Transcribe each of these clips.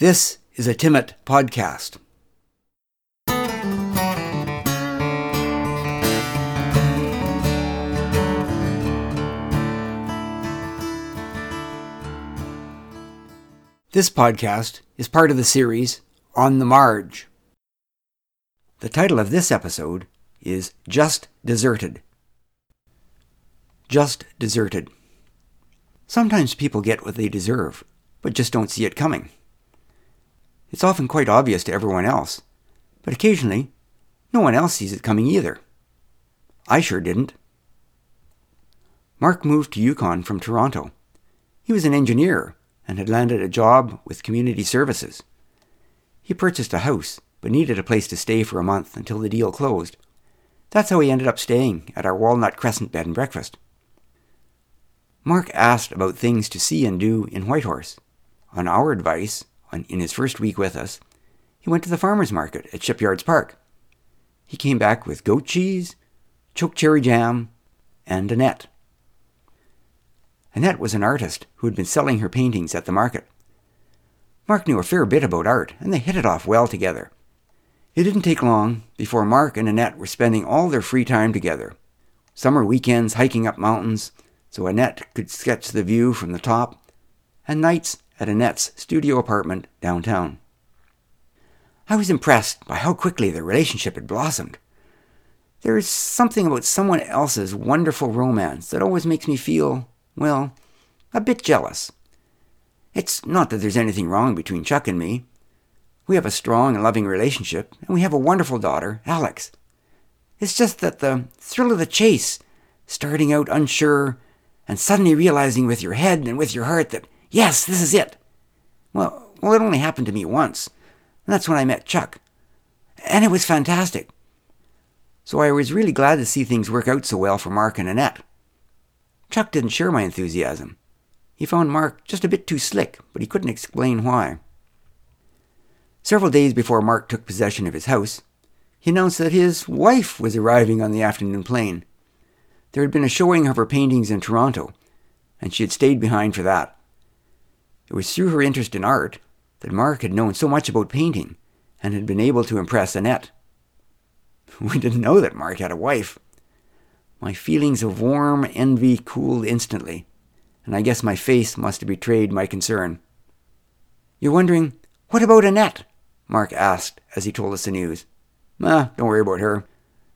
This is a Timmit podcast. This podcast is part of the series On the Marge. The title of this episode is Just Deserted. Just Deserted. Sometimes people get what they deserve, but just don't see it coming. It's often quite obvious to everyone else, but occasionally, no one else sees it coming either. I sure didn't. Mark moved to Yukon from Toronto. He was an engineer and had landed a job with community services. He purchased a house, but needed a place to stay for a month until the deal closed. That's how he ended up staying at our Walnut Crescent bed and breakfast. Mark asked about things to see and do in Whitehorse. On our advice, in his first week with us, he went to the farmer's market at Shipyards Park. He came back with goat cheese, choke cherry jam, and Annette. Annette was an artist who had been selling her paintings at the market. Mark knew a fair bit about art, and they hit it off well together. It didn't take long before Mark and Annette were spending all their free time together. Summer weekends hiking up mountains so Annette could sketch the view from the top, and nights at Annette's studio apartment downtown. I was impressed by how quickly their relationship had blossomed. There is something about someone else's wonderful romance that always makes me feel, well, a bit jealous. It's not that there's anything wrong between Chuck and me. We have a strong and loving relationship, and we have a wonderful daughter, Alex. It's just that the thrill of the chase, starting out unsure, and suddenly realizing with your head and with your heart that, yes, this is it. Well, well, it only happened to me once, and that's when I met Chuck. And it was fantastic. So I was really glad to see things work out so well for Mark and Annette. Chuck didn't share my enthusiasm. He found Mark just a bit too slick, but he couldn't explain why. Several days before Mark took possession of his house, he announced that his wife was arriving on the afternoon plane. There had been a showing of her paintings in Toronto, and she had stayed behind for that. It was through her interest in art that Mark had known so much about painting and had been able to impress Annette. We didn't know that Mark had a wife. My feelings of warm envy cooled instantly, and I guess my face must have betrayed my concern. You're wondering, what about Annette? Mark asked as he told us the news. Ah, don't worry about her.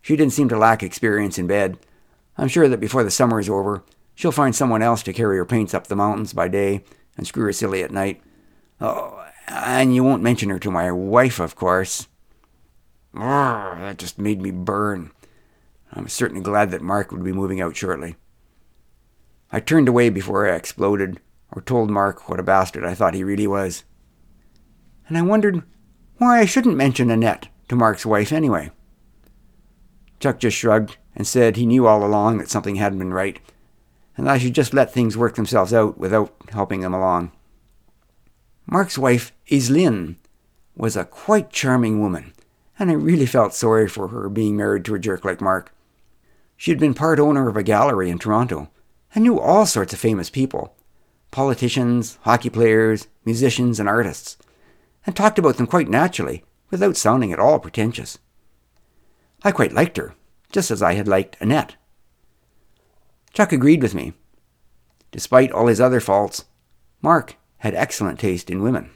She didn't seem to lack experience in bed. I'm sure that before the summer is over, she'll find someone else to carry her paints up the mountains by day and screw her silly at night. Oh, and you won't mention her to my wife, of course. That just made me burn. I'm certainly glad that Mark would be moving out shortly. I turned away before I exploded, or told Mark what a bastard I thought he really was. And I wondered why I shouldn't mention Annette to Mark's wife anyway. Chuck just shrugged and said he knew all along that something hadn't been right, and I should just let things work themselves out without helping them along. Mark's wife, Aislinn, was a quite charming woman, and I really felt sorry for her being married to a jerk like Mark. She had been part owner of a gallery in Toronto and knew all sorts of famous people politicians, hockey players, musicians, and artists, and talked about them quite naturally without sounding at all pretentious. I quite liked her, just as I had liked Annette. Chuck agreed with me. Despite all his other faults, Mark had excellent taste in women.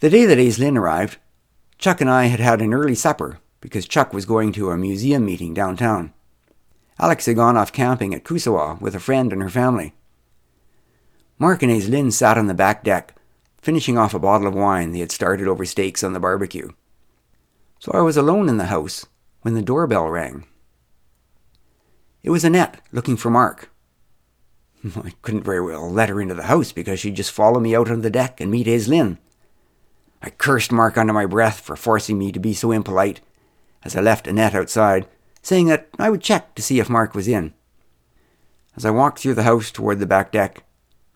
The day that Aislinn arrived, Chuck and I had had an early supper because Chuck was going to a museum meeting downtown. Alex had gone off camping at Kusawa with a friend and her family. Mark and Aislinn sat on the back deck, finishing off a bottle of wine they had started over steaks on the barbecue. So I was alone in the house when the doorbell rang. It was Annette looking for Mark. I couldn't very well let her into the house because she'd just follow me out on the deck and meet Aislinn. I cursed Mark under my breath for forcing me to be so impolite as I left Annette outside, saying that I would check to see if Mark was in. As I walked through the house toward the back deck,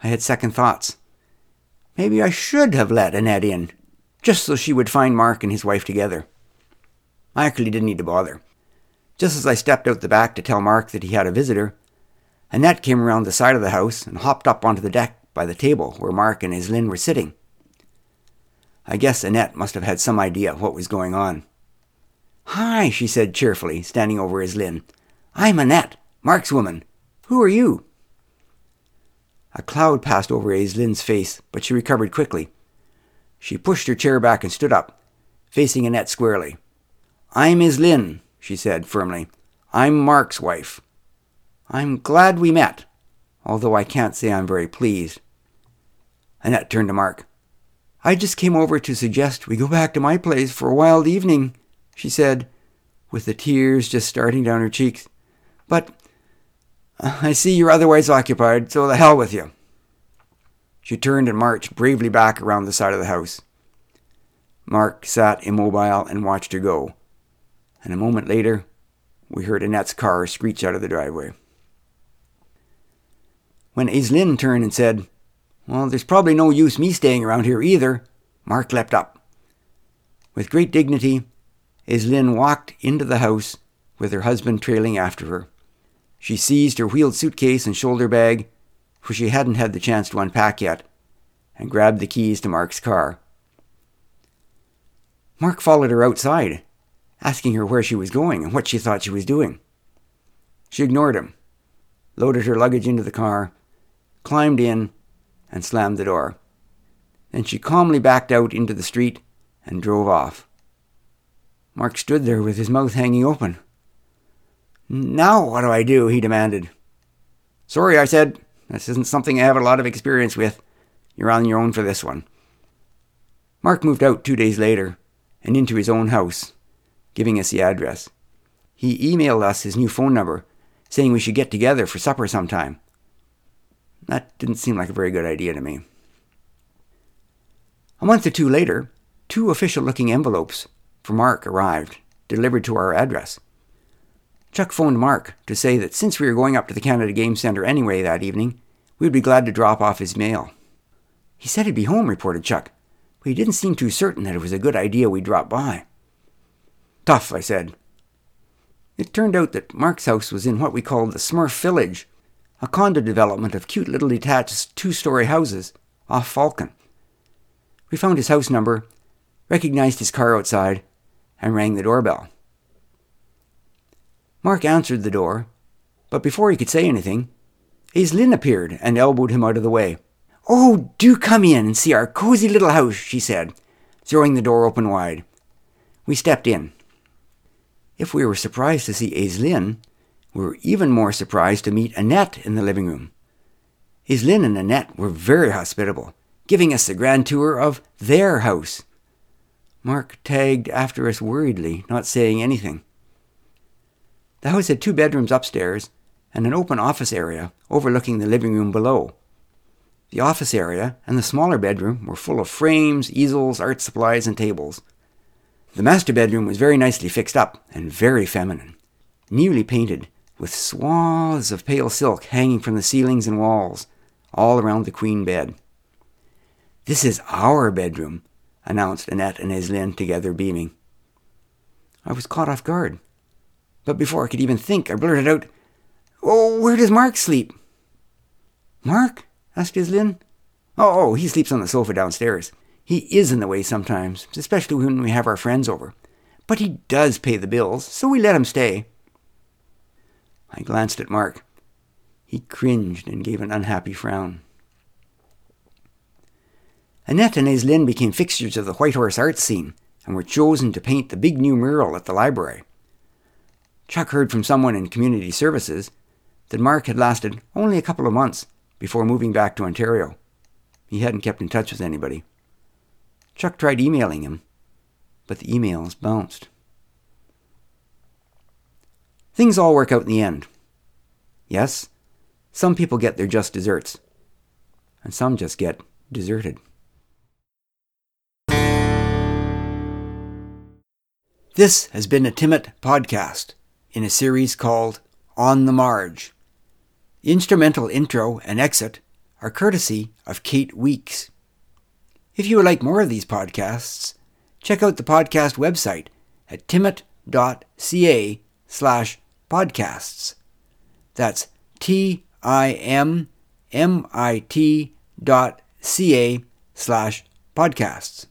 I had second thoughts. Maybe I should have let Annette in, just so she would find Mark and his wife together. I actually didn't need to bother. Just as I stepped out the back to tell Mark that he had a visitor, Annette came around the side of the house and hopped up onto the deck by the table where Mark and Aislinn were sitting. I guess Annette must have had some idea of what was going on. Hi, she said cheerfully, standing over Aislinn. I'm Annette, Mark's woman. Who are you? A cloud passed over Aislinn's face, but she recovered quickly. She pushed her chair back and stood up, facing Annette squarely. I'm Aislinn, she said firmly. I'm Mark's wife. I'm glad we met, although I can't say I'm very pleased. Annette turned to Mark. I just came over to suggest we go back to my place for a wild evening, she said, with the tears just starting down her cheeks. But I see you're otherwise occupied, so the hell with you. She turned and marched bravely back around the side of the house. Mark sat immobile and watched her go, and a moment later, we heard Annette's car screech out of the driveway. When Aislinn turned and said, Well, there's probably no use me staying around here either, Mark leapt up. With great dignity, Aislinn walked into the house with her husband trailing after her. She seized her wheeled suitcase and shoulder bag, for she hadn't had the chance to unpack yet, and grabbed the keys to Mark's car. Mark followed her outside, asking her where she was going and what she thought she was doing. She ignored him, loaded her luggage into the car, climbed in, and slammed the door. Then she calmly backed out into the street and drove off. Mark stood there with his mouth hanging open. Now what do I do? he demanded. Sorry, I said. This isn't something I have a lot of experience with. You're on your own for this one. Mark moved out two days later and into his own house, giving us the address. He emailed us his new phone number, saying we should get together for supper sometime. That didn't seem like a very good idea to me. A month or two later, two official looking envelopes for Mark arrived, delivered to our address. Chuck phoned Mark to say that since we were going up to the Canada Game Centre anyway that evening, we'd be glad to drop off his mail. He said he'd be home, reported Chuck, but he didn't seem too certain that it was a good idea we'd drop by. Tough, I said. It turned out that Mark's house was in what we called the Smurf Village, a condo development of cute little detached two story houses off Falcon. We found his house number, recognized his car outside, and rang the doorbell. Mark answered the door, but before he could say anything, Aislinn appeared and elbowed him out of the way. Oh, do come in and see our cozy little house, she said, throwing the door open wide. We stepped in. If we were surprised to see Aislinn, we were even more surprised to meet Annette in the living room. Aislinn and Annette were very hospitable, giving us the grand tour of their house. Mark tagged after us worriedly, not saying anything. The house had two bedrooms upstairs and an open office area overlooking the living room below. The office area and the smaller bedroom were full of frames, easels, art supplies, and tables. The master bedroom was very nicely fixed up and very feminine, newly painted, with swaths of pale silk hanging from the ceilings and walls, all around the queen bed. This is our bedroom, announced Annette and Aislinn together, beaming. I was caught off guard. But before I could even think, I blurted out, Oh, where does Mark sleep? Mark? asked Aislinn. Oh, oh, he sleeps on the sofa downstairs. He is in the way sometimes, especially when we have our friends over. But he does pay the bills, so we let him stay. I glanced at Mark. He cringed and gave an unhappy frown. Annette and Aislinn became fixtures of the Whitehorse art scene and were chosen to paint the big new mural at the library. Chuck heard from someone in community services that Mark had lasted only a couple of months before moving back to Ontario. He hadn't kept in touch with anybody. Chuck tried emailing him, but the emails bounced. Things all work out in the end. Yes, some people get their just desserts, and some just get deserted. This has been a Timmit podcast in a series called On the Marge. The instrumental intro and exit are courtesy of Kate Weeks. If you would like more of these podcasts, check out the podcast website at timmit.ca slash podcasts. That's T I M M I T dot C A slash podcasts.